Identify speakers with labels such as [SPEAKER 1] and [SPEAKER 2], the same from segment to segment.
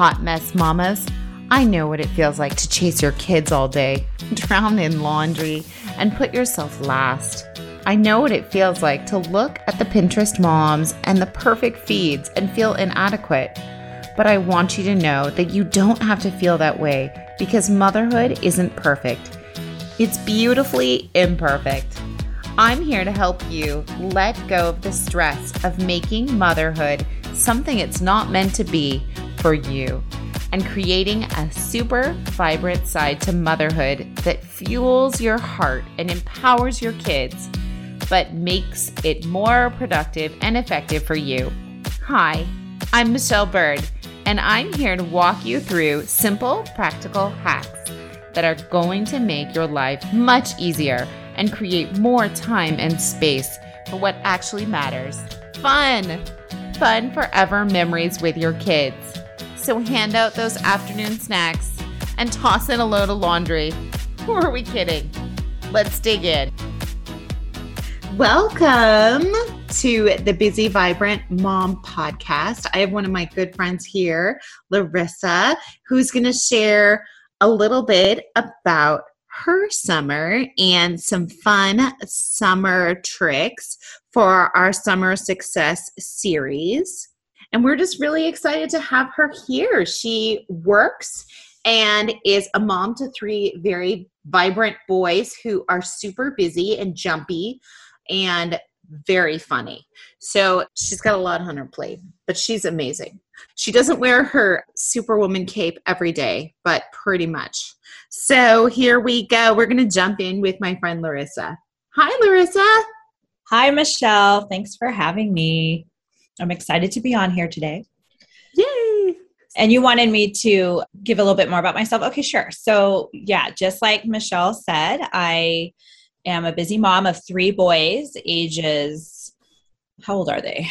[SPEAKER 1] hot mess mamas. I know what it feels like to chase your kids all day, drown in laundry, and put yourself last. I know what it feels like to look at the Pinterest moms and the perfect feeds and feel inadequate. But I want you to know that you don't have to feel that way because motherhood isn't perfect. It's beautifully imperfect. I'm here to help you let go of the stress of making motherhood something it's not meant to be for you and creating a super vibrant side to motherhood that fuels your heart and empowers your kids, but makes it more productive and effective for you. Hi, I'm Michelle Bird, and I'm here to walk you through simple, practical hacks that are going to make your life much easier and create more time and space for what actually matters. Fun! Fun forever memories with your kids. So hand out those afternoon snacks and toss in a load of laundry. Who are we kidding? Let's dig in. Welcome to the Busy Vibrant Mom podcast. I have one of my good friends here, Larissa, who's going to share a little bit about her summer and some fun summer tricks for our Summer Success series. And we're just really excited to have her here. She works and is a mom to three very vibrant boys who are super busy and jumpy and very funny. So she's got a lot on her plate, but she's amazing. She doesn't wear her superwoman cape every day, but pretty much. So here we go. We're going to jump in with my friend Larissa. Hi, Larissa.
[SPEAKER 2] Hi, Michelle. Thanks for having me. I'm excited to be on here today.
[SPEAKER 1] Yay!
[SPEAKER 2] And you wanted me to give a little bit more about myself. Okay, sure. So, yeah, just like Michelle said, I am a busy mom of three boys, ages, how old are they?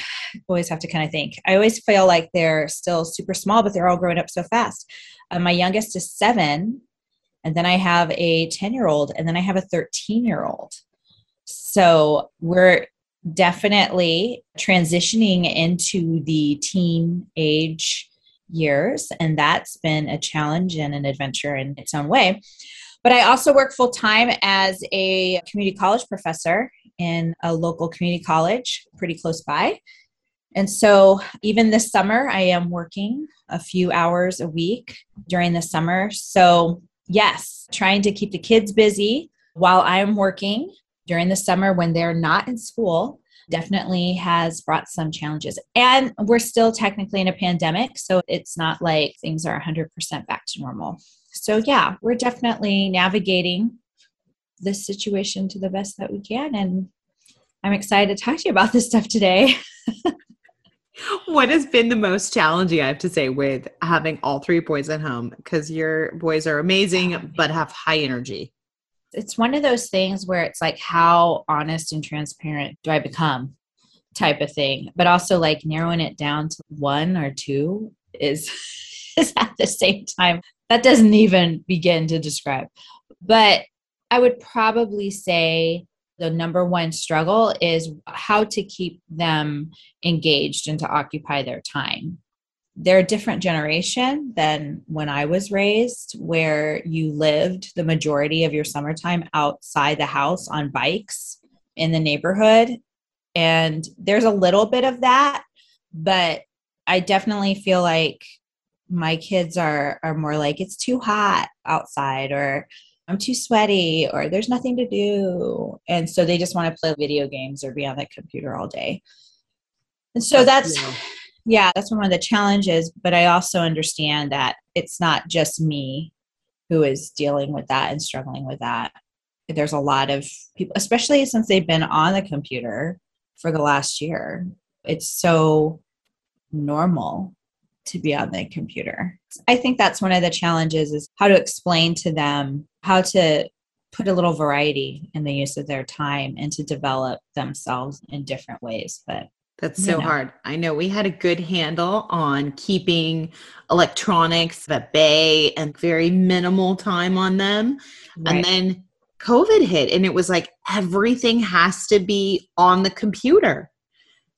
[SPEAKER 2] Boys have to kind of think. I always feel like they're still super small, but they're all growing up so fast. Uh, my youngest is seven, and then I have a 10 year old, and then I have a 13 year old. So we're definitely transitioning into the teen age years, and that's been a challenge and an adventure in its own way. But I also work full time as a community college professor in a local community college pretty close by. And so, even this summer, I am working a few hours a week during the summer. So, yes, trying to keep the kids busy while I'm working during the summer when they're not in school definitely has brought some challenges. And we're still technically in a pandemic, so it's not like things are 100% back to normal. So, yeah, we're definitely navigating this situation to the best that we can. And I'm excited to talk to you about this stuff today.
[SPEAKER 1] what has been the most challenging, I have to say, with having all three boys at home? Because your boys are amazing, but have high energy
[SPEAKER 2] it's one of those things where it's like how honest and transparent do i become type of thing. But also like narrowing it down to one or two is is at the same time that doesn't even begin to describe. But i would probably say the number one struggle is how to keep them engaged and to occupy their time they're a different generation than when I was raised, where you lived the majority of your summertime outside the house on bikes in the neighborhood. And there's a little bit of that, but I definitely feel like my kids are are more like it's too hot outside or I'm too sweaty or there's nothing to do. And so they just want to play video games or be on the computer all day. And so that's yeah, that's one of the challenges. But I also understand that it's not just me who is dealing with that and struggling with that. There's a lot of people, especially since they've been on the computer for the last year. It's so normal to be on the computer. I think that's one of the challenges is how to explain to them how to put a little variety in the use of their time and to develop themselves in different ways. But
[SPEAKER 1] that's so you know. hard. I know we had a good handle on keeping electronics at bay and very minimal time on them. Right. And then COVID hit and it was like everything has to be on the computer.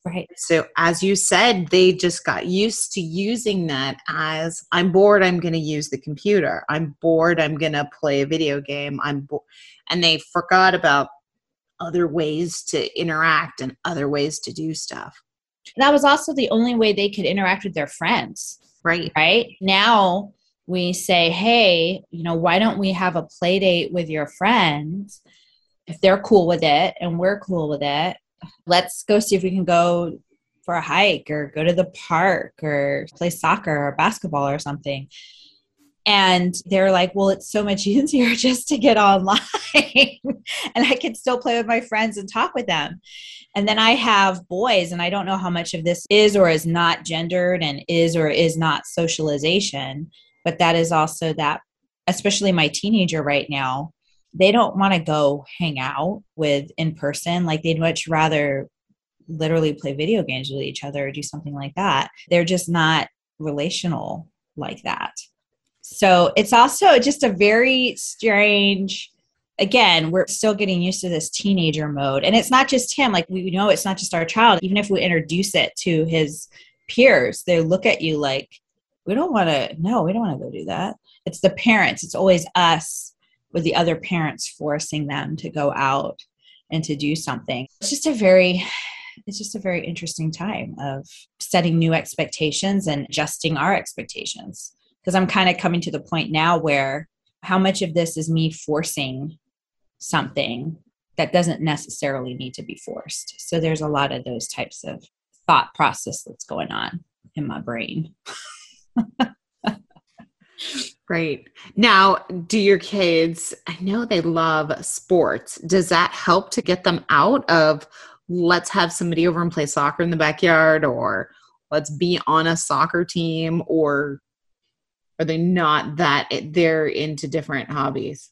[SPEAKER 2] Right.
[SPEAKER 1] So, as you said, they just got used to using that as I'm bored, I'm going to use the computer. I'm bored, I'm going to play a video game. I'm bo-. and they forgot about other ways to interact and other ways to do stuff.
[SPEAKER 2] That was also the only way they could interact with their friends.
[SPEAKER 1] Right.
[SPEAKER 2] Right. Now we say, hey, you know, why don't we have a play date with your friends? If they're cool with it and we're cool with it, let's go see if we can go for a hike or go to the park or play soccer or basketball or something. And they're like, well, it's so much easier just to get online and I can still play with my friends and talk with them. And then I have boys, and I don't know how much of this is or is not gendered and is or is not socialization, but that is also that, especially my teenager right now, they don't want to go hang out with in person. Like they'd much rather literally play video games with each other or do something like that. They're just not relational like that. So it's also just a very strange again, we're still getting used to this teenager mode. And it's not just him, like we know it's not just our child. Even if we introduce it to his peers, they look at you like, we don't want to, no, we don't want to go do that. It's the parents, it's always us with the other parents forcing them to go out and to do something. It's just a very, it's just a very interesting time of setting new expectations and adjusting our expectations. Because I'm kind of coming to the point now where how much of this is me forcing something that doesn't necessarily need to be forced. So there's a lot of those types of thought process that's going on in my brain.
[SPEAKER 1] Great. Now, do your kids, I know they love sports. Does that help to get them out of let's have somebody over and play soccer in the backyard or let's be on a soccer team or are they not that they're into different hobbies?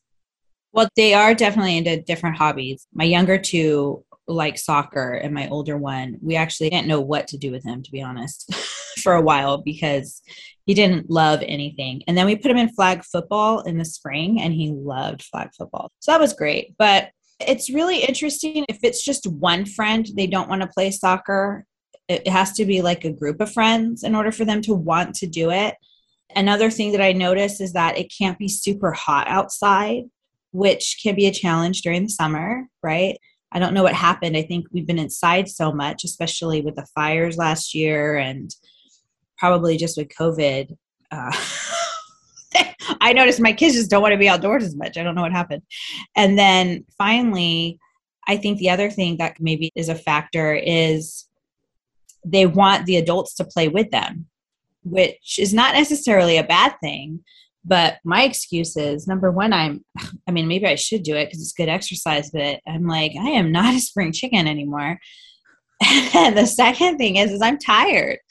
[SPEAKER 2] Well, they are definitely into different hobbies. My younger two like soccer, and my older one, we actually didn't know what to do with him, to be honest, for a while because he didn't love anything. And then we put him in flag football in the spring, and he loved flag football. So that was great. But it's really interesting if it's just one friend, they don't want to play soccer. It has to be like a group of friends in order for them to want to do it. Another thing that I notice is that it can't be super hot outside which can be a challenge during the summer, right? I don't know what happened. I think we've been inside so much, especially with the fires last year and probably just with COVID. Uh, I noticed my kids just don't want to be outdoors as much. I don't know what happened. And then finally, I think the other thing that maybe is a factor is they want the adults to play with them, which is not necessarily a bad thing. But my excuse is number one, I'm, I mean, maybe I should do it because it's good exercise, but I'm like, I am not a spring chicken anymore. And the second thing is, is I'm tired.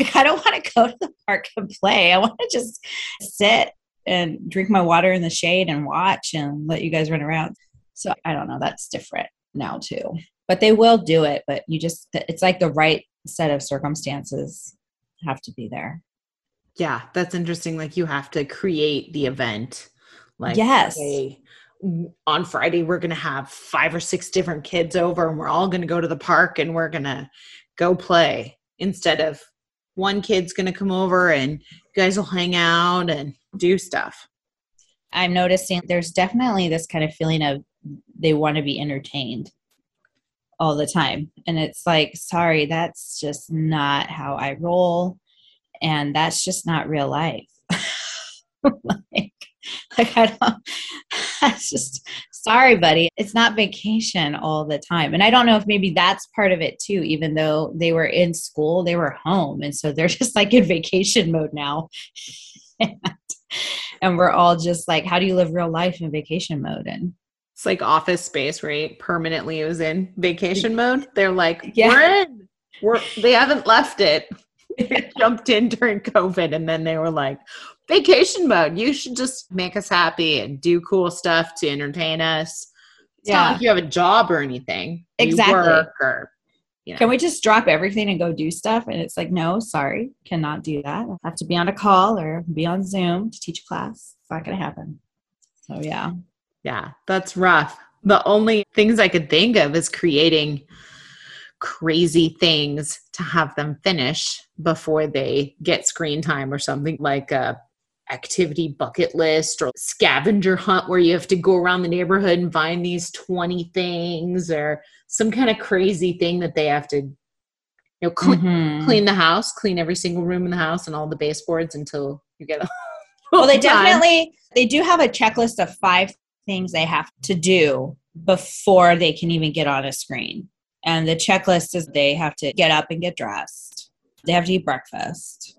[SPEAKER 2] Like, I don't want to go to the park and play. I want to just sit and drink my water in the shade and watch and let you guys run around. So I don't know. That's different now too. But they will do it. But you just, it's like the right set of circumstances have to be there.
[SPEAKER 1] Yeah, that's interesting. Like you have to create the event. Like
[SPEAKER 2] yes.
[SPEAKER 1] Okay, on Friday we're gonna have five or six different kids over and we're all gonna go to the park and we're gonna go play instead of one kid's gonna come over and you guys will hang out and do stuff.
[SPEAKER 2] I'm noticing there's definitely this kind of feeling of they want to be entertained all the time. And it's like, sorry, that's just not how I roll. And that's just not real life. Like, like i don't that's just sorry buddy. It's not vacation all the time. And i don't know if maybe that's part of it too even though they were in school they were home. And so they're just like in vacation mode now. And, and we're all just like how do you live real life in vacation mode? And
[SPEAKER 1] it's like office space right permanently it was in vacation mode they're like yeah. we're in we're they haven't left it jumped in during COVID and then they were like, vacation mode. You should just make us happy and do cool stuff to entertain us. It's yeah. not like you have a job or anything.
[SPEAKER 2] Exactly.
[SPEAKER 1] or,
[SPEAKER 2] you know. Can we just drop everything and go do stuff? And it's like, no, sorry, cannot do that. I have to be on a call or be on Zoom to teach a class. It's not going to happen. So, yeah.
[SPEAKER 1] Yeah, that's rough. The only things I could think of is creating crazy things to have them finish before they get screen time or something like a activity bucket list or scavenger hunt where you have to go around the neighborhood and find these 20 things or some kind of crazy thing that they have to you know clean,
[SPEAKER 2] Mhm.
[SPEAKER 1] clean the house clean every single room in the house and all the baseboards until you get a
[SPEAKER 2] Well, they definitely they do have a checklist of five things they have to do before they can even get on a screen. And the checklist is they have to get up and get dressed. They have to eat breakfast.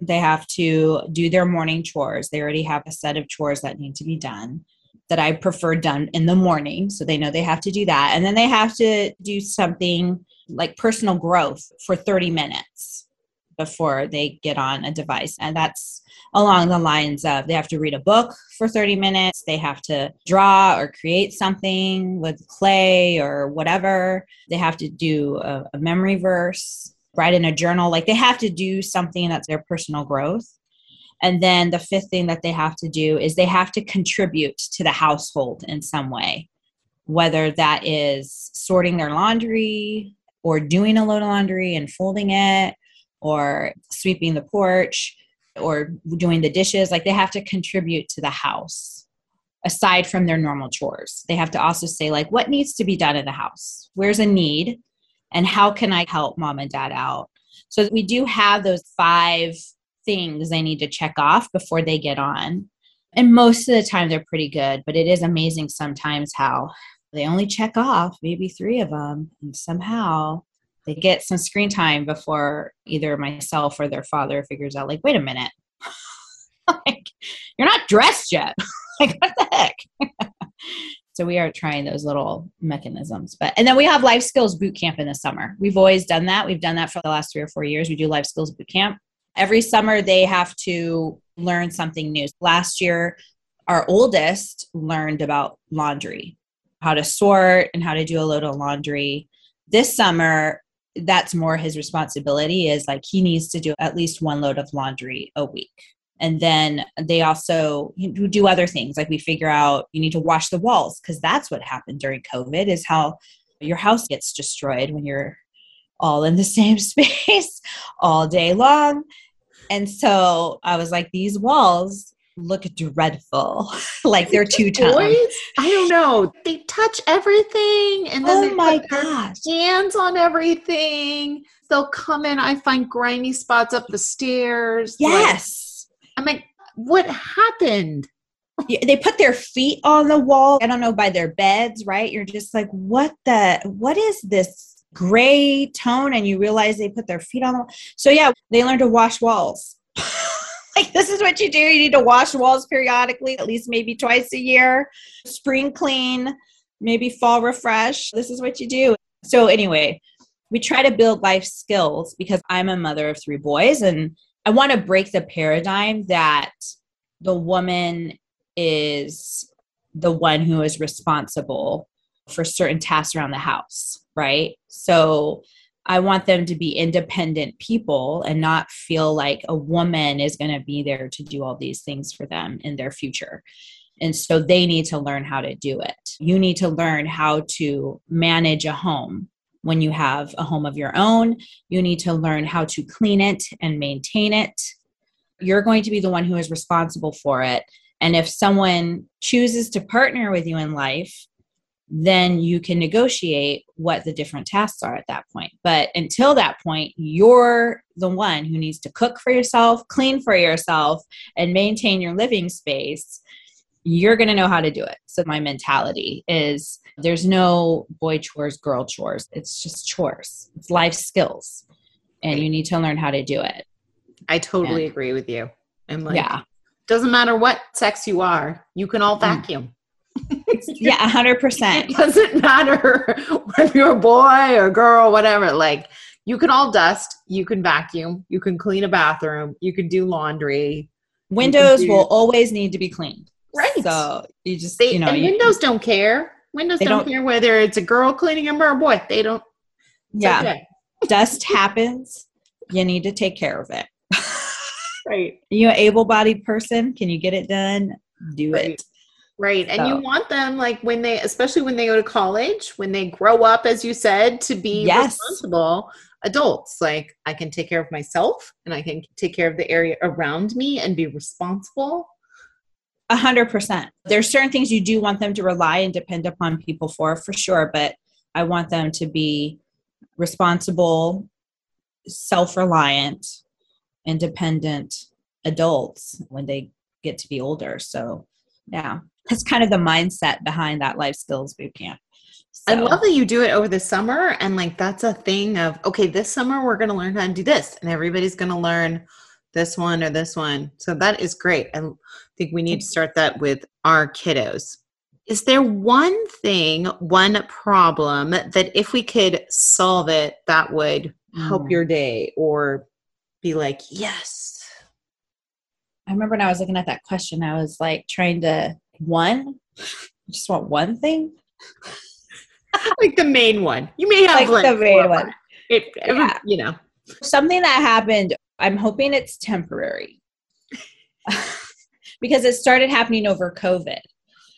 [SPEAKER 2] They have to do their morning chores. They already have a set of chores that need to be done that I prefer done in the morning. So they know they have to do that. And then they have to do something like personal growth for 30 minutes before they get on a device. And that's along the lines of they have to read a book for 30 minutes, they have to draw or create something with clay or whatever, they have to do a, a memory verse, write in a journal. Like they have to do something that's their personal growth. And then the fifth thing that they have to do is they have to contribute to the household in some way, whether that is sorting their laundry or doing a load of laundry and folding it or sweeping the porch or doing the dishes like they have to contribute to the house aside from their normal chores. They have to also say like what needs to be done in the house? Where's a need? And how can i help mom and dad out? So we do have those five things they need to check off before they get on. And most of the time they're pretty good but it is amazing sometimes how they only check off maybe three of them and somehow they get some screen time before either myself or their father figures out like wait a minute. Like you're not dressed yet. Like what the heck? So we are trying those little mechanisms but and then we have life skills boot camp in the summer. We've always done that. We've done that for the last three or four years. We do life skills boot camp. Every summer they have to learn something new. Last year our oldest learned about laundry how to sort and how to do a load of laundry. This summer that's more his responsibility is like he needs to do at least one load of laundry a week. And then they also do other things like we figure out you need to wash the walls because that's what happened during covid is how your house gets destroyed when you're all in the same space all day long. And so i was like these walls look dreadful like they're two tone
[SPEAKER 1] I don't know. They touch everything, and then
[SPEAKER 2] oh
[SPEAKER 1] they
[SPEAKER 2] my
[SPEAKER 1] put
[SPEAKER 2] gosh
[SPEAKER 1] hands on everything. They'll come in. I find grimy spots up the stairs. Like,
[SPEAKER 2] yes
[SPEAKER 1] I'm like, what happened?
[SPEAKER 2] Yeah, they put their feet on the wall i don't know by their beds right you're just like what the what is this gray tone and you realize they put their feet on the wall so yeah they learn to wash walls like this is what you do. You need to wash walls periodically at least maybe twice a year. Spring clean maybe fall refresh this is what you do. So anyway we try to build life skills because i'm a mother of three boys and i want to break the paradigm that the woman is the one who is responsible for certain tasks around the house, right? So I want them to be independent people and not feel like a woman is going to be there to do all these things for them in their future. And so they need to learn how to do it. You need to learn how to manage a home when you have a home of your own. You need to learn how to clean it and maintain it. You're going to be the one who is responsible for it. And if someone chooses to partner with you in life, then you can negotiate what the different tasks are at that point. But until that point, you're the one who needs to cook for yourself, clean for yourself, and maintain your living space. You're going to know how to do it. So, my mentality is there's no boy chores, girl chores. It's just chores, it's life skills. And you need to learn how to do it.
[SPEAKER 1] I totally
[SPEAKER 2] Yeah.
[SPEAKER 1] agree with you. And like,
[SPEAKER 2] yeah.
[SPEAKER 1] doesn't matter what sex you are, you can all
[SPEAKER 2] Mm.
[SPEAKER 1] vacuum.
[SPEAKER 2] Yeah, 100%.
[SPEAKER 1] It doesn't matter whether you're a boy or girl, whatever. Like, you can all dust, you can vacuum, you can clean a bathroom, you can do laundry.
[SPEAKER 2] Windows
[SPEAKER 1] do-
[SPEAKER 2] will always need to be cleaned.
[SPEAKER 1] Right.
[SPEAKER 2] So you just,
[SPEAKER 1] They,
[SPEAKER 2] you know,
[SPEAKER 1] and
[SPEAKER 2] you-
[SPEAKER 1] Windows don't care. Windows don't,
[SPEAKER 2] don't-
[SPEAKER 1] care whether it's a girl cleaning them or a boy. They don't.
[SPEAKER 2] yeah,
[SPEAKER 1] okay.
[SPEAKER 2] dust happens. You need to take care of it.
[SPEAKER 1] Right.
[SPEAKER 2] you an able-bodied person? Can you get it done? Do
[SPEAKER 1] Right.
[SPEAKER 2] it.
[SPEAKER 1] Right. And you want them like when they especially when they go to college, when they grow up as you said to be
[SPEAKER 2] Yes.
[SPEAKER 1] responsible adults. Like I can take care of myself and I can take care of the area around me and be responsible.
[SPEAKER 2] A hundred percent. There's certain things you do want them to rely and depend upon people for, for sure. But I want them to be responsible, self-reliant, independent adults when they get to be older. So, yeah, that's kind of the mindset behind that life skills boot camp.
[SPEAKER 1] I love that you do it over the summer and like that's a thing of okay, this summer we're gonna learn how to do this and everybody's gonna learn this one or this one. So that is great. I think we need to start that with our kiddos. Is there one thing, one problem that if we could solve it, that would help
[SPEAKER 2] Mm.
[SPEAKER 1] your day or be like, yes.
[SPEAKER 2] I remember when I was looking at that question, I was like trying to one, I just want one thing.
[SPEAKER 1] Like the main one. You may have
[SPEAKER 2] Like
[SPEAKER 1] like,
[SPEAKER 2] the main one.
[SPEAKER 1] five. It,
[SPEAKER 2] Yeah.
[SPEAKER 1] you know.
[SPEAKER 2] something that happened i'm hoping it's temporary because it started happening over covid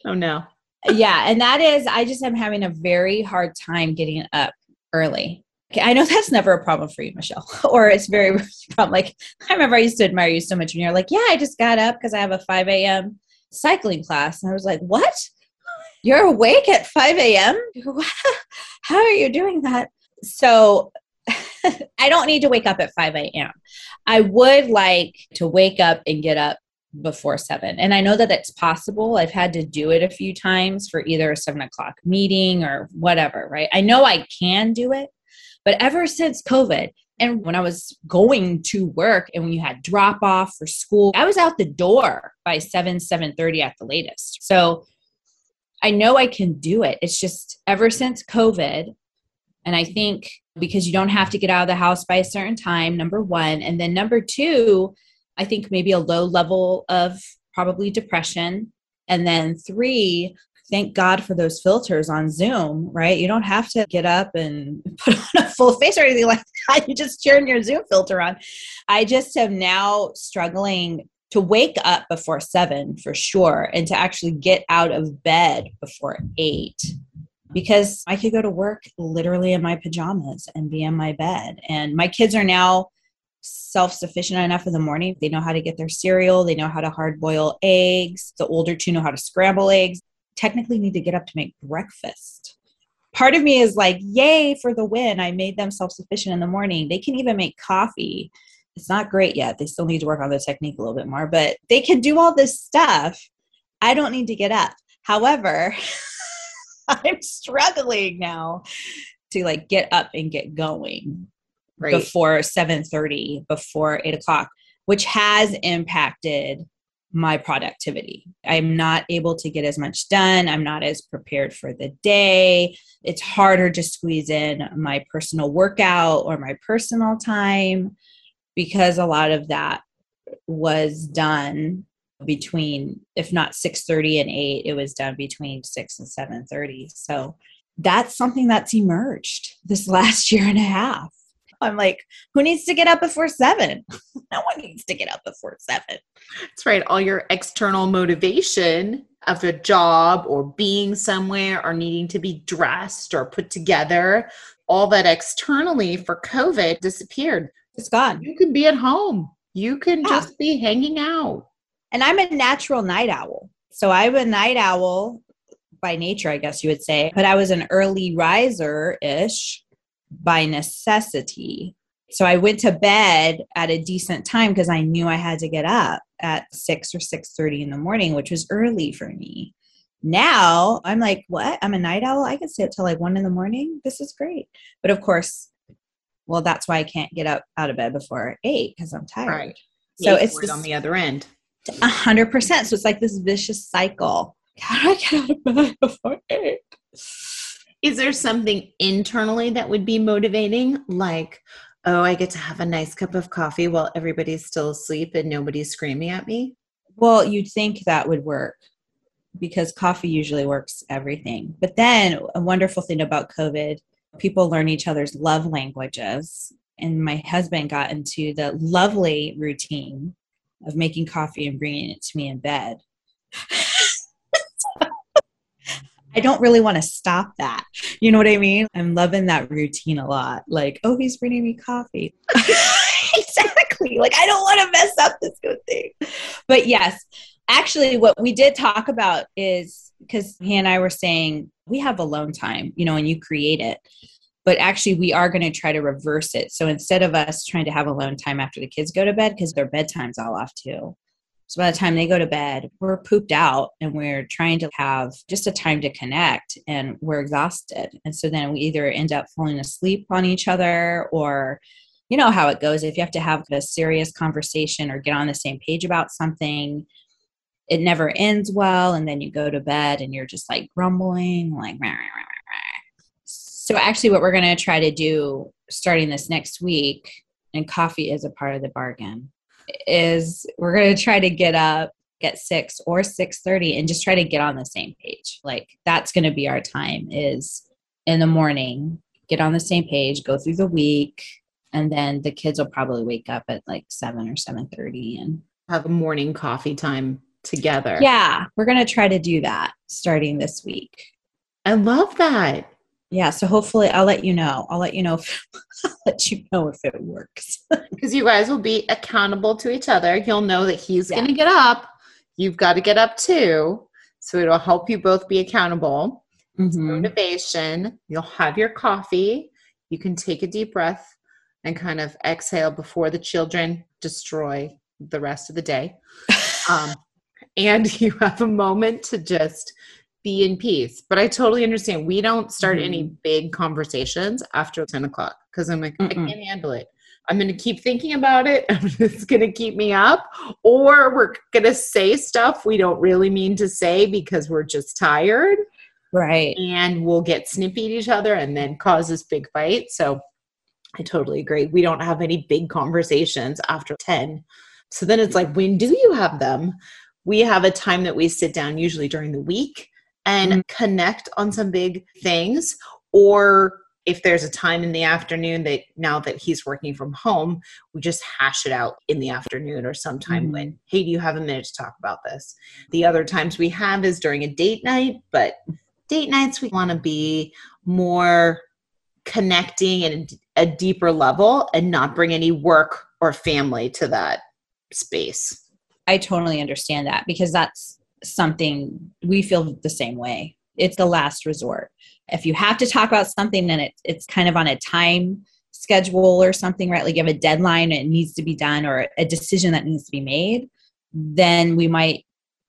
[SPEAKER 1] Oh no.
[SPEAKER 2] yeah and that is i just am having a very hard time getting up early okay i know that's never a problem for you michelle or it's very problem like i remember i used to admire you so much when you're like yeah i just got up because i have a 5 a.m cycling class and i was like what you're awake at 5 a.m how are you doing that so I don't need to wake up at 5 a.m. I would like to wake up and get up before seven. And I know that it's possible. I've had to do it a few times for either a seven o'clock meeting or whatever, right? I know I can do it, but ever since COVID, and when I was going to work and when you had drop off for school, I was out the door by 7, 7:30 at the latest. So I know I can do it. It's just ever since COVID, and I think because you don't have to get out of the house by a certain time, number one. And then number two, I think maybe a low level of probably depression. And then three, thank God for those filters on Zoom, right? You don't have to get up and put on a full face or anything like that. You just turn your Zoom filter on. I just am now struggling to wake up before seven for sure and to actually get out of bed before eight because I could go to work literally in my pajamas and be in my bed. And my kids are now self sufficient enough in the morning. They know how to get their cereal, they know how to hard boil eggs. The older two know how to scramble eggs. Technically, need to get up to make breakfast. Part of me is like, yay for the win. I made them self sufficient in the morning. They can even make coffee. It's not great yet. They still need to work on the technique a little bit more, but they can do all this stuff. I don't need to get up. However, I'm struggling now to like get up and get going
[SPEAKER 1] Right.
[SPEAKER 2] before 7:30, before eight o'clock, which has impacted my productivity. I'm not able to get as much done. I'm not as prepared for the day. It's harder to squeeze in my personal workout or my personal time because a lot of that was done between if not 6:30 and 8 it was done between 6 and 7:30 so that's something that's emerged this last year and a half i'm like who needs to get up before 7 no one needs to get up before 7
[SPEAKER 1] That's right. All your external motivation of a job or being somewhere or needing to be dressed or put together, all that externally for COVID disappeared.
[SPEAKER 2] it's gone
[SPEAKER 1] You can be at home. You can
[SPEAKER 2] Yeah.
[SPEAKER 1] just be hanging out.
[SPEAKER 2] and i'm a natural night owl so i'm a night owl by nature i guess you would say but i was an early riser ish by necessity so i went to bed at a decent time because i knew i had to get up at 6 or 6.30 in the morning which was early for me now i'm like what i'm a night owl i can stay up till like 1 in the morning this is great but of course well that's why i can't get up out of bed before 8 because i'm tired
[SPEAKER 1] Right.
[SPEAKER 2] so it's this,
[SPEAKER 1] on the other end.
[SPEAKER 2] a hundred percent. So it's like this vicious cycle. How do I get out of bed before eight?
[SPEAKER 1] Is there something internally that would be motivating? Like, oh, I get to have a nice cup of coffee while everybody's still asleep and nobody's screaming at me?
[SPEAKER 2] Well, you'd think that would work because coffee usually works everything. But then a wonderful thing about COVID, people learn each other's love languages. And my husband got into the lovely routine of making coffee and bringing it to me in bed. I don't really want to stop that. You know what I mean? I'm loving that routine a lot. Like, oh, he's bringing me coffee. exactly. Like, I don't want to mess up this good thing. But yes, actually, what we did talk about is because he and I were saying we have alone time, you know, and you create it. But actually, we are going to try to reverse it. So instead of us trying to have alone time after the kids go to bed, because their bedtime's all off too. So by the time they go to bed, we're pooped out and we're trying to have just a time to connect and we're exhausted. And so then we either end up falling asleep on each other or you know how it goes if you have to have a serious conversation or get on the same page about something it never ends well and then you go to bed and you're just like grumbling like rah, rah, rah, so actually what we're going to try to do starting this next week and coffee is a part of the bargain is we're going to try to get up get 6 or 6:30 and just try to get on the same page like that's going to be our time is in the morning get on the same page go through the week and then the kids will probably wake up at like 7 or 7:30 and
[SPEAKER 1] have a morning coffee time together.
[SPEAKER 2] Yeah, we're going to try to do that starting this week.
[SPEAKER 1] I love that.
[SPEAKER 2] Yeah, so hopefully I'll let you know. I'll let you know if I'll let you know if it works.
[SPEAKER 1] Because you guys will be accountable to each other. You'll know that he's yeah. going to get up. You've got to get up too. So it'll help you both be accountable. Mm-hmm. Motivation. You'll have your coffee. You can take a deep breath and kind of exhale before the children destroy the rest of the day. Um, and you have a moment to just be in peace. But I totally understand. We don't start mm-hmm. any big conversations after 10 o'clock because I'm like, Mm-mm. I can't handle it. I'm going to keep thinking about it. it's going to keep me up. Or we're going to say stuff we don't really mean to say because we're just tired.
[SPEAKER 2] Right.
[SPEAKER 1] And we'll get snippy at each other and then cause this big fight. So I totally agree. We don't have any big conversations after 10. So then it's like, when do you have them? we have a time that we sit down usually during the week and mm-hmm. connect on some big things or if there's a time in the afternoon that now that he's working from home we just hash it out in the afternoon or sometime mm-hmm. when hey do you have a minute to talk about this the other times we have is during a date night but date nights we want to be more connecting and a deeper level and not bring any work or family to that space
[SPEAKER 2] I totally understand that because that's something we feel the same way. It's the last resort. If you have to talk about something, then it's it's kind of on a time schedule or something, right? Like you have a deadline, it needs to be done, or a decision that needs to be made, then we might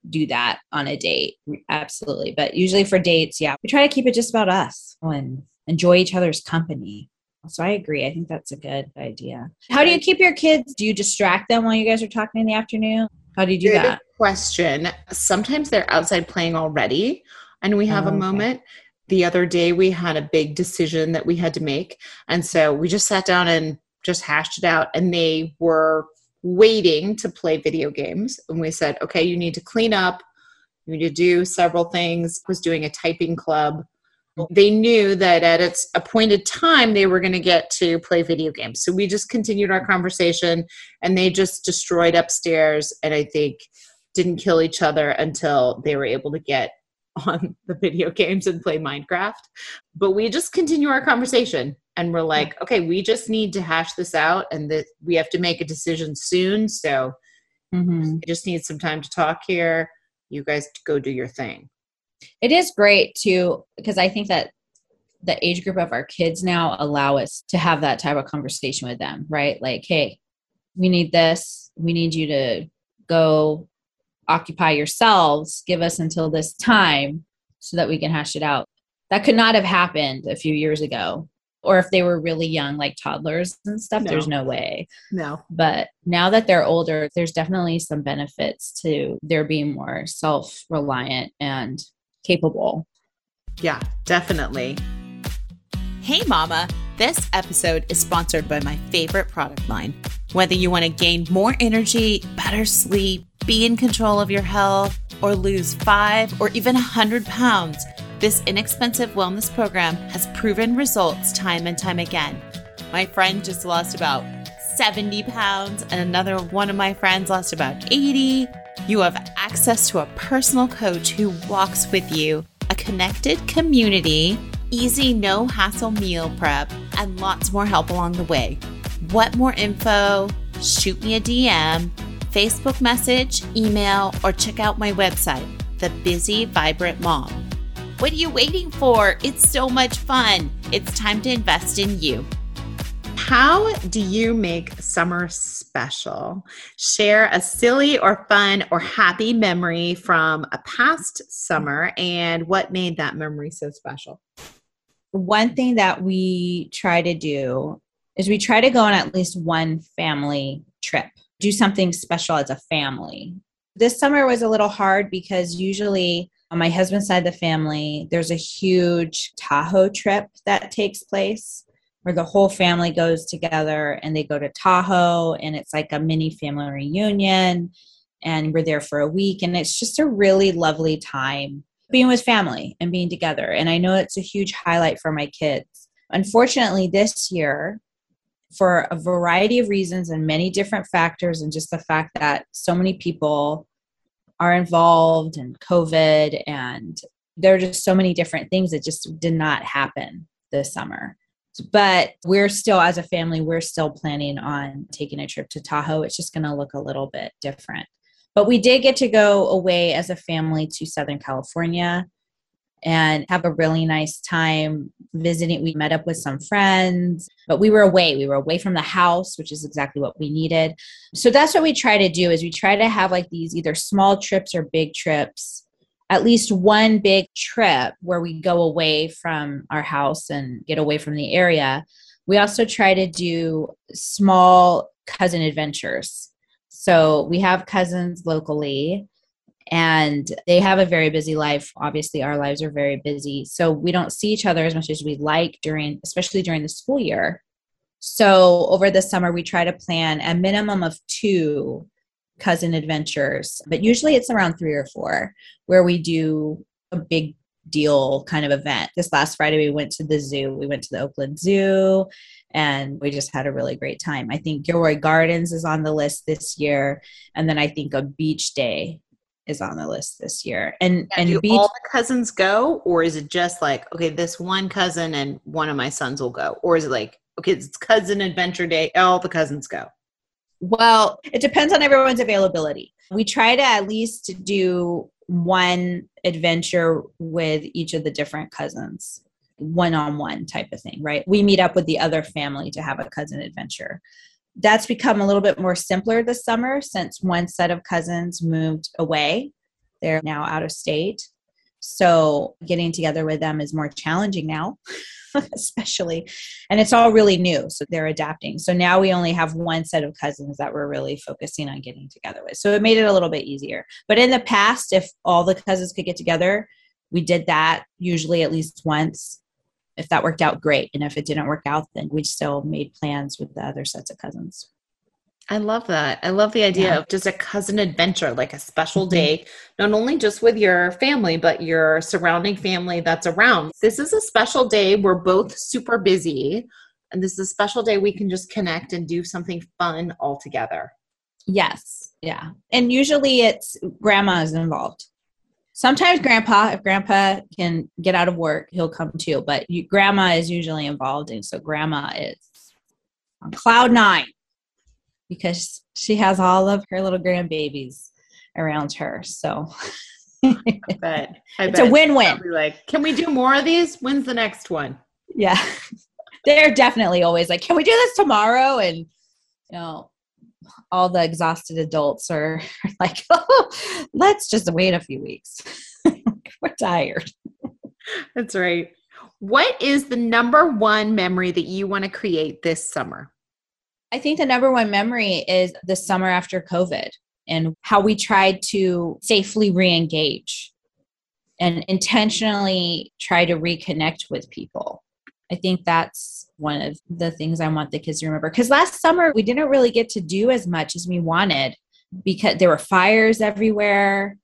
[SPEAKER 2] do that on a date. Absolutely. But usually for dates, yeah, we try to keep it just about us and enjoy each other's company. So I agree. I think that's a good idea. How do you keep your kids? Do you distract them while you guys are talking in the afternoon? How do you do Good that?
[SPEAKER 1] Question. Sometimes they're outside playing already, and we have oh, a moment. Okay. The other day, we had a big decision that we had to make. And so we just sat down and just hashed it out. And they were waiting to play video games. And we said, okay, you need to clean up, you need to do several things. I was doing a typing club they knew that at its appointed time they were going to get to play video games. So we just continued our conversation and they just destroyed upstairs and i think didn't kill each other until they were able to get on the video games and play minecraft. But we just continue our conversation and we're like okay we just need to hash this out and that we have to make a decision soon so mm-hmm. i just need some time to talk here. You guys go do your thing
[SPEAKER 2] it is great to because I think that the age group of our kids now allow us to have that type of conversation with them, right? Like, hey, we need this. We need you to go occupy yourselves. Give us until this time so that we can hash it out. That could not have happened a few years ago. Or if they were really young, like toddlers and stuff, no. there's no way.
[SPEAKER 1] No.
[SPEAKER 2] But now that they're older, there's definitely some benefits to their being more self reliant and capable.
[SPEAKER 1] Yeah, definitely.
[SPEAKER 3] Hey, Mama. This episode is sponsored by my favorite product line. Whether you want to gain more energy, better sleep, be in control of your health, or lose five or even a 100 pounds, this inexpensive wellness program has proven results time and time again. My friend just lost about 70 pounds, and another one of my friends lost about 80. You have access to a personal coach who walks with you a connected community, easy, no hassle meal prep, and lots more help along the way. What more info? Shoot me a DM, Facebook message, email, or check out my website, The Busy Vibrant Mom. What are you waiting for? It's so much fun. It's time to invest in you.
[SPEAKER 1] How do you make summer special? Share a silly or fun or happy memory from a past summer and what made that memory so special.
[SPEAKER 2] One thing that we try to do is we try to go on at least one family trip, do something special as a family. This summer was a little hard because usually on my husband's side of the family, there's a huge Tahoe trip that takes place where the whole family goes together and they go to Tahoe and it's like a mini family reunion and we're there for a week and it's just a really lovely time being with family and being together and I know it's a huge highlight for my kids. Unfortunately this year for a variety of reasons and many different factors and just the fact that so many people are involved and covid and there are just so many different things that just did not happen this summer but we're still as a family we're still planning on taking a trip to tahoe. It's just going to look a little bit different. But we did get to go away as a family to southern california and have a really nice time visiting. We met up with some friends but we were away. We were away from the house which is exactly what we needed. So that's what we try to do is we try to have like these either small trips or big trips at least one big trip where we go away from our house and get away from the area. We also try to do small cousin adventures. So we have cousins locally and they have a very busy life. Obviously, our lives are very busy. So we don't see each other as much as we like during, especially during the school year. So over the summer, we try to plan a minimum of two cousin adventures, but usually it's around three or four where we do a big deal kind of event. This last Friday, we went to the zoo. We went to the Oakland Zoo and we just had a really great time. I think Gilroy Gardens is on the list this year. And then I think a beach day is on the list this year. And and
[SPEAKER 1] do
[SPEAKER 2] beach-
[SPEAKER 1] all the cousins go, or is it just like okay, this one cousin and one of my sons will go, or is it like okay, it's cousin adventure day, all the cousins go?
[SPEAKER 2] Well, it depends on everyone's availability. We try to at least do one adventure with each of the different cousins, one on one type of thing, right? We meet up with the other family to have a cousin adventure. That's become a little bit more simpler this summer since one set of cousins moved away. They're now out of state. So getting together with them is more challenging now. especially. And it's all really new. So they're adapting. So now we only have one set of cousins that we're really focusing on getting together with. So it made it a little bit easier. But in the past, if all the cousins could get together, we did that usually at least once. If that worked out, great. And if it didn't work out, then we still made plans with the other sets of cousins.
[SPEAKER 1] I love that. I love the idea
[SPEAKER 2] Yeah.
[SPEAKER 1] of just a cousin adventure, like a special
[SPEAKER 2] Mhm.
[SPEAKER 1] day, not only just with your family, but your surrounding family that's around. This is a special day. We're both super busy. And this is a special day we can just connect and do something fun all together.
[SPEAKER 2] Yes. Yeah. And usually it's grandma is involved. Sometimes grandpa, if grandpa can get out of work, he'll come too. But you, grandma is usually involved. And so grandma is on cloud nine because she has all of her little grandbabies around her. So
[SPEAKER 1] But I
[SPEAKER 2] it's a win win.
[SPEAKER 1] Like, can we do more of these? When's the next one?
[SPEAKER 2] Yeah. They're definitely always like, can we do this tomorrow? And, you know, all the exhausted adults are like, oh, let's just wait a few weeks. We're tired.
[SPEAKER 1] That's right. What is the number one memory that you want to create this summer?
[SPEAKER 2] I think the number one memory is the summer after COVID and how we tried to safely re engage and intentionally try to reconnect with people. I think that's one of the things I want the kids to remember. Because last summer, we didn't really get to do as much as we wanted because there were fires everywhere.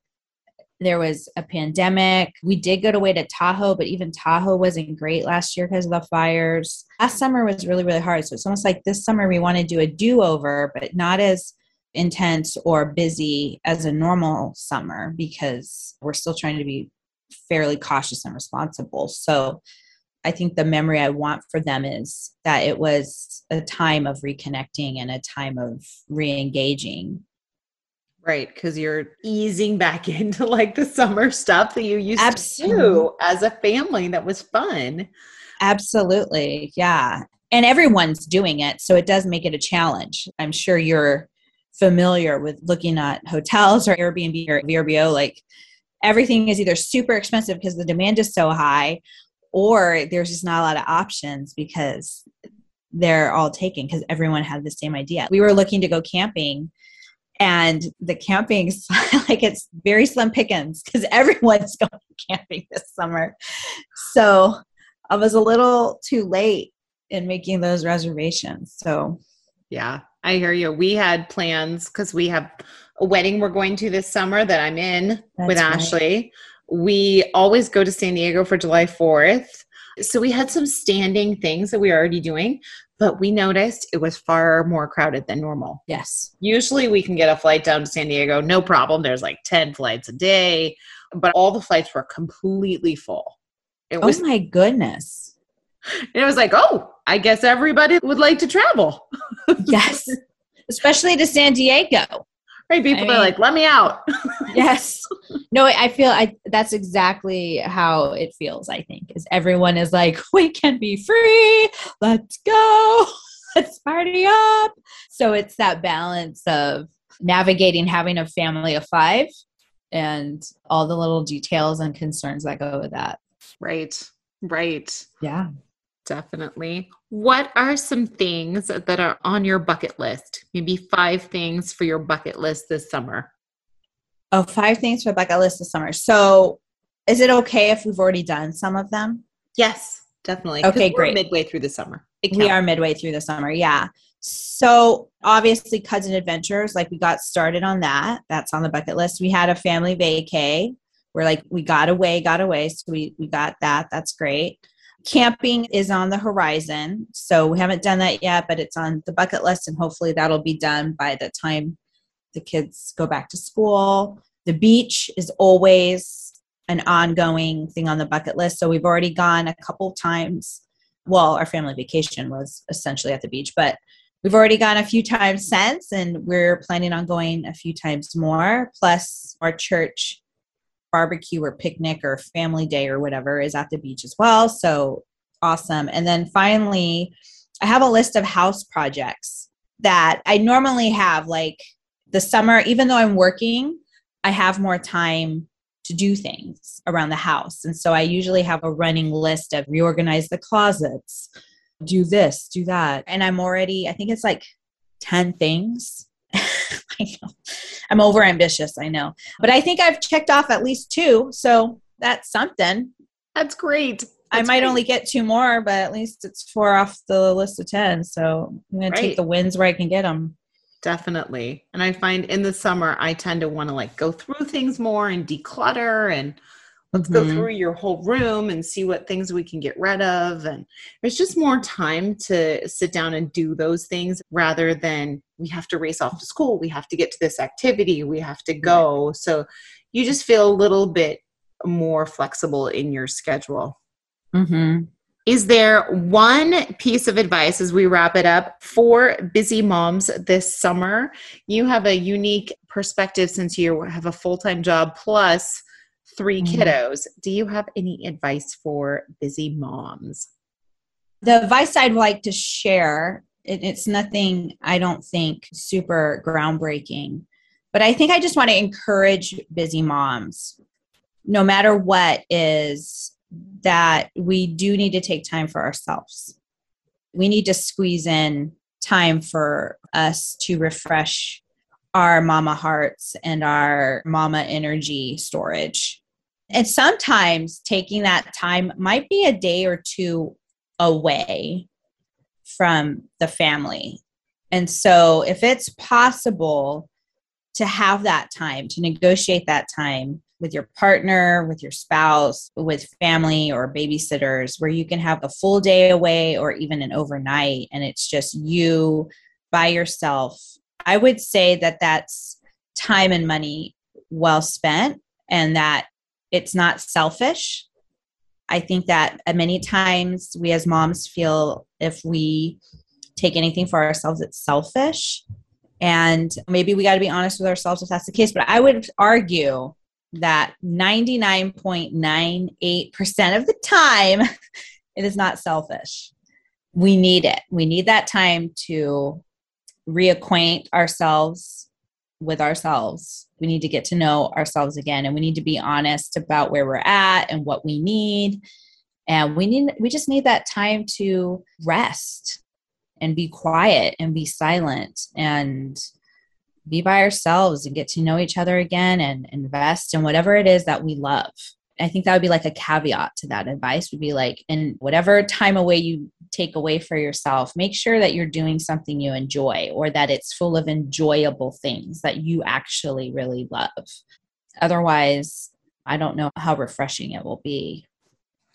[SPEAKER 2] There was a pandemic. We did go away to Tahoe, but even Tahoe wasn't great last year because of the fires. Last summer was really, really hard. So it's almost like this summer we want to do a do over, but not as intense or busy as a normal summer because we're still trying to be fairly cautious and responsible. So I think the memory I want for them is that it was a time of reconnecting and a time of re-engaging.
[SPEAKER 1] Right, because you're easing back into like the summer stuff that you used
[SPEAKER 2] Absolutely.
[SPEAKER 1] to do as a family that was fun.
[SPEAKER 2] Absolutely. Yeah. And everyone's doing it. So it does make it a challenge. I'm sure you're familiar with looking at hotels or Airbnb or VRBO. Like everything is either super expensive because the demand is so high, or there's just not a lot of options because they're all taken because everyone had the same idea. We were looking to go camping and the camping's like it's very slim pickings because everyone's going camping this summer. So I was a little too late in making those reservations. So
[SPEAKER 1] Yeah, I hear you. We had plans because we have a wedding we're going to this summer that I'm in with
[SPEAKER 2] right.
[SPEAKER 1] Ashley. We always go to San Diego for July 4th. So we had some standing things that we were already doing, but we noticed it was far more crowded than normal.
[SPEAKER 2] yes.
[SPEAKER 1] Usually we can get a flight down to San Diego, no problem. There's like 10 flights a day, but all the flights were completely full. It
[SPEAKER 2] Oh
[SPEAKER 1] was
[SPEAKER 2] my goodness.
[SPEAKER 1] it was like, "Oh, I guess everybody would like to travel."
[SPEAKER 2] Yes. Especially to San Diego.
[SPEAKER 1] Right? People
[SPEAKER 2] I
[SPEAKER 1] are like, "Let me out."
[SPEAKER 2] Yes. No, I feel I that's exactly how it feels, I think. Is everyone is like, we can be free. Let's go. Let's party up. So it's that balance of navigating having a family of 5 and all the little details and concerns that go with that.
[SPEAKER 1] right. Right.
[SPEAKER 2] Yeah.
[SPEAKER 1] Definitely. What are some things that are on your bucket list? Maybe five things for your bucket list this summer.
[SPEAKER 2] Oh, five things for bucket list this summer. So is it okay if we've already done some of them?
[SPEAKER 1] Yes, definitely.
[SPEAKER 2] Okay,
[SPEAKER 1] we're
[SPEAKER 2] great.
[SPEAKER 1] Midway through the summer.
[SPEAKER 2] We are midway through the summer yeah so obviously cousin adventures like we got started on that that's on the bucket list we had a family vacay we're like we got away got away so we we got that that's great camping is on the horizon so we haven't done that yet but it's on the bucket list and hopefully that'll be done by the time the kids go back to school the beach is always an ongoing thing on the bucket list so we've already gone a couple times well, our family vacation was essentially at the beach, but we've already gone a few times since, and we're planning on going a few times more. Plus, our church barbecue or picnic or family day or whatever is at the beach as well. So awesome. And then finally, I have a list of house projects that I normally have like the summer, even though I'm working, I have more time to do things around the house. And so I usually have a running list of reorganize the closets, do this, do that. And I'm already, I think it's like 10 things. I know. I'm over ambitious, I know. But I think I've checked off at least two. So that's something.
[SPEAKER 1] That's great.
[SPEAKER 2] I might
[SPEAKER 1] great.
[SPEAKER 2] only get two more, but at least it's four off the list of 10. So I'm going
[SPEAKER 1] Right.
[SPEAKER 2] to take the wins where I can get them.
[SPEAKER 1] Definitely. And I find in the summer, I tend to want to like go through things more and declutter and let's go
[SPEAKER 2] Mhm.
[SPEAKER 1] through your whole room and see what things we can get rid of. And there's just more time to sit down and do those things rather than we have to race off to school. We have to get to this activity. We have to go. So you just feel a little bit more flexible in your schedule.
[SPEAKER 2] Mm-hmm.
[SPEAKER 1] Is there one piece of advice as we wrap it up for busy moms this summer? You have a unique perspective since you have a full time job plus 3
[SPEAKER 2] Mhm.
[SPEAKER 1] kiddos. Do you have any advice for busy moms?
[SPEAKER 2] the advice I'd like to share, it, it's nothing I don't think super groundbreaking, but I think I just want to encourage busy moms, no matter what, is that we do need to take time for ourselves. We need to squeeze in time for us to refresh our mama hearts and our mama energy storage. And sometimes taking that time might be a day or two away from the family. And so, if it's possible to have that time, to negotiate that time with your partner, with your spouse, with family or babysitters, where you can have a full day away or even an overnight, and it's just you by yourself, I would say that that's time and money well spent, and that it's not selfish. I think that many times we as moms feel if we take anything for ourselves, it's selfish. And maybe we got to be honest with ourselves if that's the case. But I would argue that 99.98% of the time, it is not selfish. We need it. We need that time to reacquaint ourselves with ourselves. We need to get to know ourselves again and we need to be honest about where we're at and what we need. And we need we just need that time to rest and be quiet and be silent and be by ourselves and get to know each other again and invest in whatever it is that we love. I think that would be like a caveat to that advice would be like, in whatever time away you take away for yourself, make sure that you're doing something you enjoy or that it's full of enjoyable things that you actually really love. Otherwise, I don't know how refreshing it will be.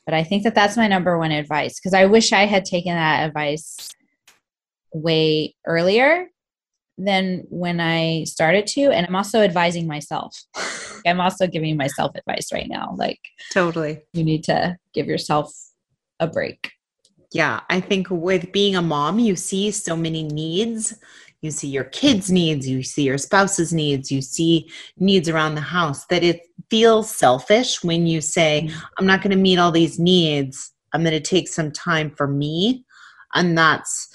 [SPEAKER 2] But I think that that's my number one advice because I wish I had taken that advice way earlier than when I started to. And I'm also advising myself. I'm also giving myself advice right now. Like,
[SPEAKER 1] totally.
[SPEAKER 2] You need to give yourself a break.
[SPEAKER 1] Yeah. I think with being a mom, you see so many needs. You see your kids' needs, you see your spouse's needs, you see needs around the house that it feels selfish when you say, mm-hmm. I'm not going to meet all these needs. I'm going to take some time for me. And that's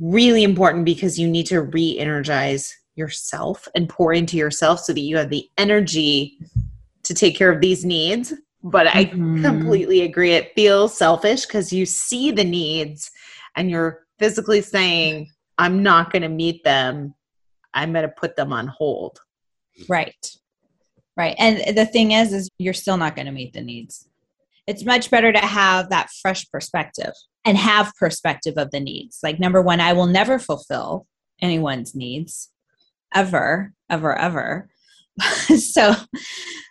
[SPEAKER 1] really important because you need to re energize yourself and pour into yourself so that you have the energy to take care of these needs. But mm-hmm. I completely agree. It feels selfish because you see the needs and you're physically saying, I'm not going to meet them. I'm going to put them on hold.
[SPEAKER 2] Right. Right. And the thing is, is you're still not going to meet the needs. It's much better to have that fresh perspective and have perspective of the needs. Like number one, I will never fulfill anyone's needs ever, ever, ever. so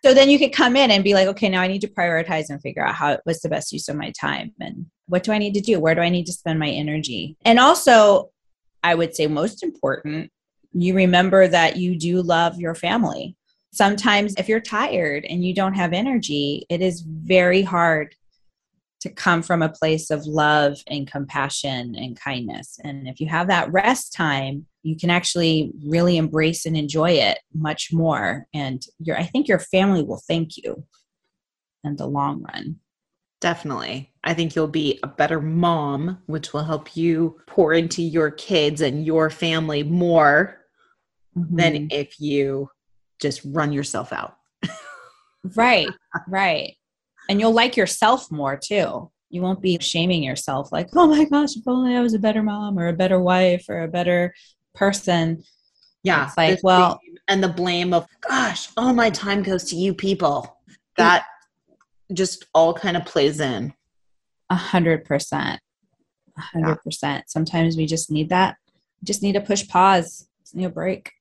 [SPEAKER 2] so then you could come in and be like okay now i need to prioritize and figure out how what's the best use of my time and what do i need to do where do i need to spend my energy and also i would say most important you remember that you do love your family sometimes if you're tired and you don't have energy it is very hard to come from a place of love and compassion and kindness. And if you have that rest time, you can actually really embrace and enjoy it much more. And your I think your family will thank you in the long run.
[SPEAKER 1] Definitely. I think you'll be a better mom, which will help you pour into your kids and your family more mm-hmm. than if you just run yourself out.
[SPEAKER 2] right, right. And you'll like yourself more too. You won't be shaming yourself like oh my gosh if only i was a better mom or a better wife or a better person.
[SPEAKER 1] Yeah
[SPEAKER 2] it's like well
[SPEAKER 1] and the blame of gosh all my time goes to you people. That just all kind of plays in.
[SPEAKER 2] A hundred percent. A hundred percent. Sometimes we just need that. We just need to push pause. Just need a break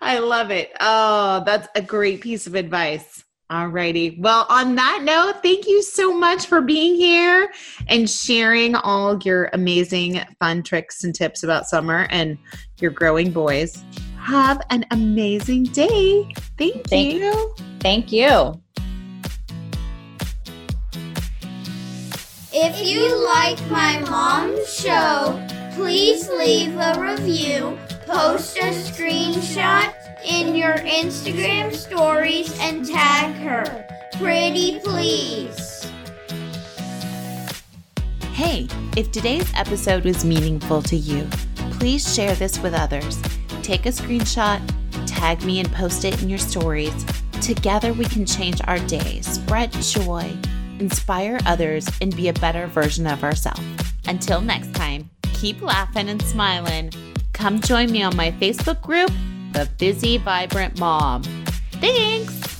[SPEAKER 1] i love it oh that's a great piece of advice all righty. Well, on that note, thank you so much for being here and sharing all your amazing fun tricks and tips about summer and your growing boys. Have an amazing day. Thank, thank you.
[SPEAKER 2] Thank you.
[SPEAKER 4] If you like my mom's show, please leave a review, post a screenshot in your Instagram stories and tag her. Pretty please.
[SPEAKER 3] Hey, if today's episode was meaningful to you, please share this with others. Take a screenshot, tag me, and post it in your stories. Together, we can change our day, spread joy, inspire others, and be a better version of ourselves. Until next time, keep laughing and smiling. Come join me on my Facebook group the busy, vibrant mom. Thanks!